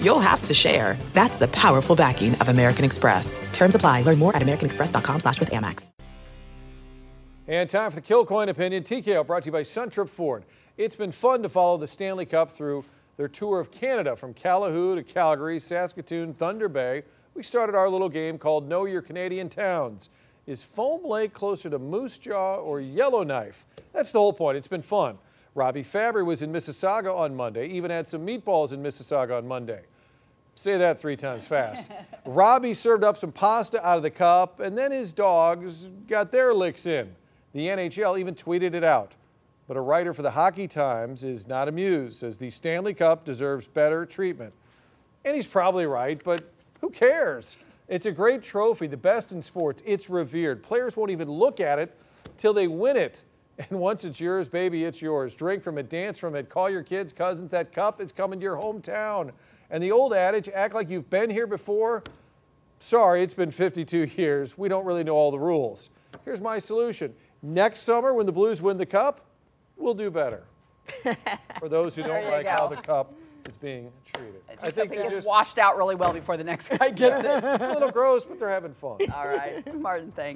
you'll have to share. That's the powerful backing of American Express. Terms apply. Learn more at americanexpress.com slash with Amex. And time for the Kilcoyne Opinion. TKO brought to you by Suntrup Ford. It's been fun to follow the Stanley Cup through their tour of Canada from Calahoo to Calgary, Saskatoon, Thunder Bay. We started our little game called Know Your Canadian Towns. Is Foam Lake closer to Moose Jaw or Yellowknife? That's the whole point. It's been fun. Robby Fabbri was in Mississauga on Monday, even had some meatballs in Mississauga on Monday. Say that three times fast. Robby served up some pasta out of the cup, and then his dogs got their licks in. The NHL even tweeted it out. But a writer for the Hockey Times is not amused, says the Stanley Cup deserves better treatment. And he's probably right, but who cares? It's a great trophy, the best in sports. It's revered. Players won't even look at it till they win it. And once it's yours, baby, it's yours. Drink from it, dance from it, call your kids, cousins. That cup is coming to your hometown. And the old adage, act like you've been here before. Sorry, it's been 52 years. We don't really know all the rules. Here's my solution. Next summer, when the Blues win the cup, we'll do better. For those who don't like how the cup is being treated. I think it gets just, washed out really well before the next guy gets it. it's a little gross, but they're having fun. All right. Martin, thanks.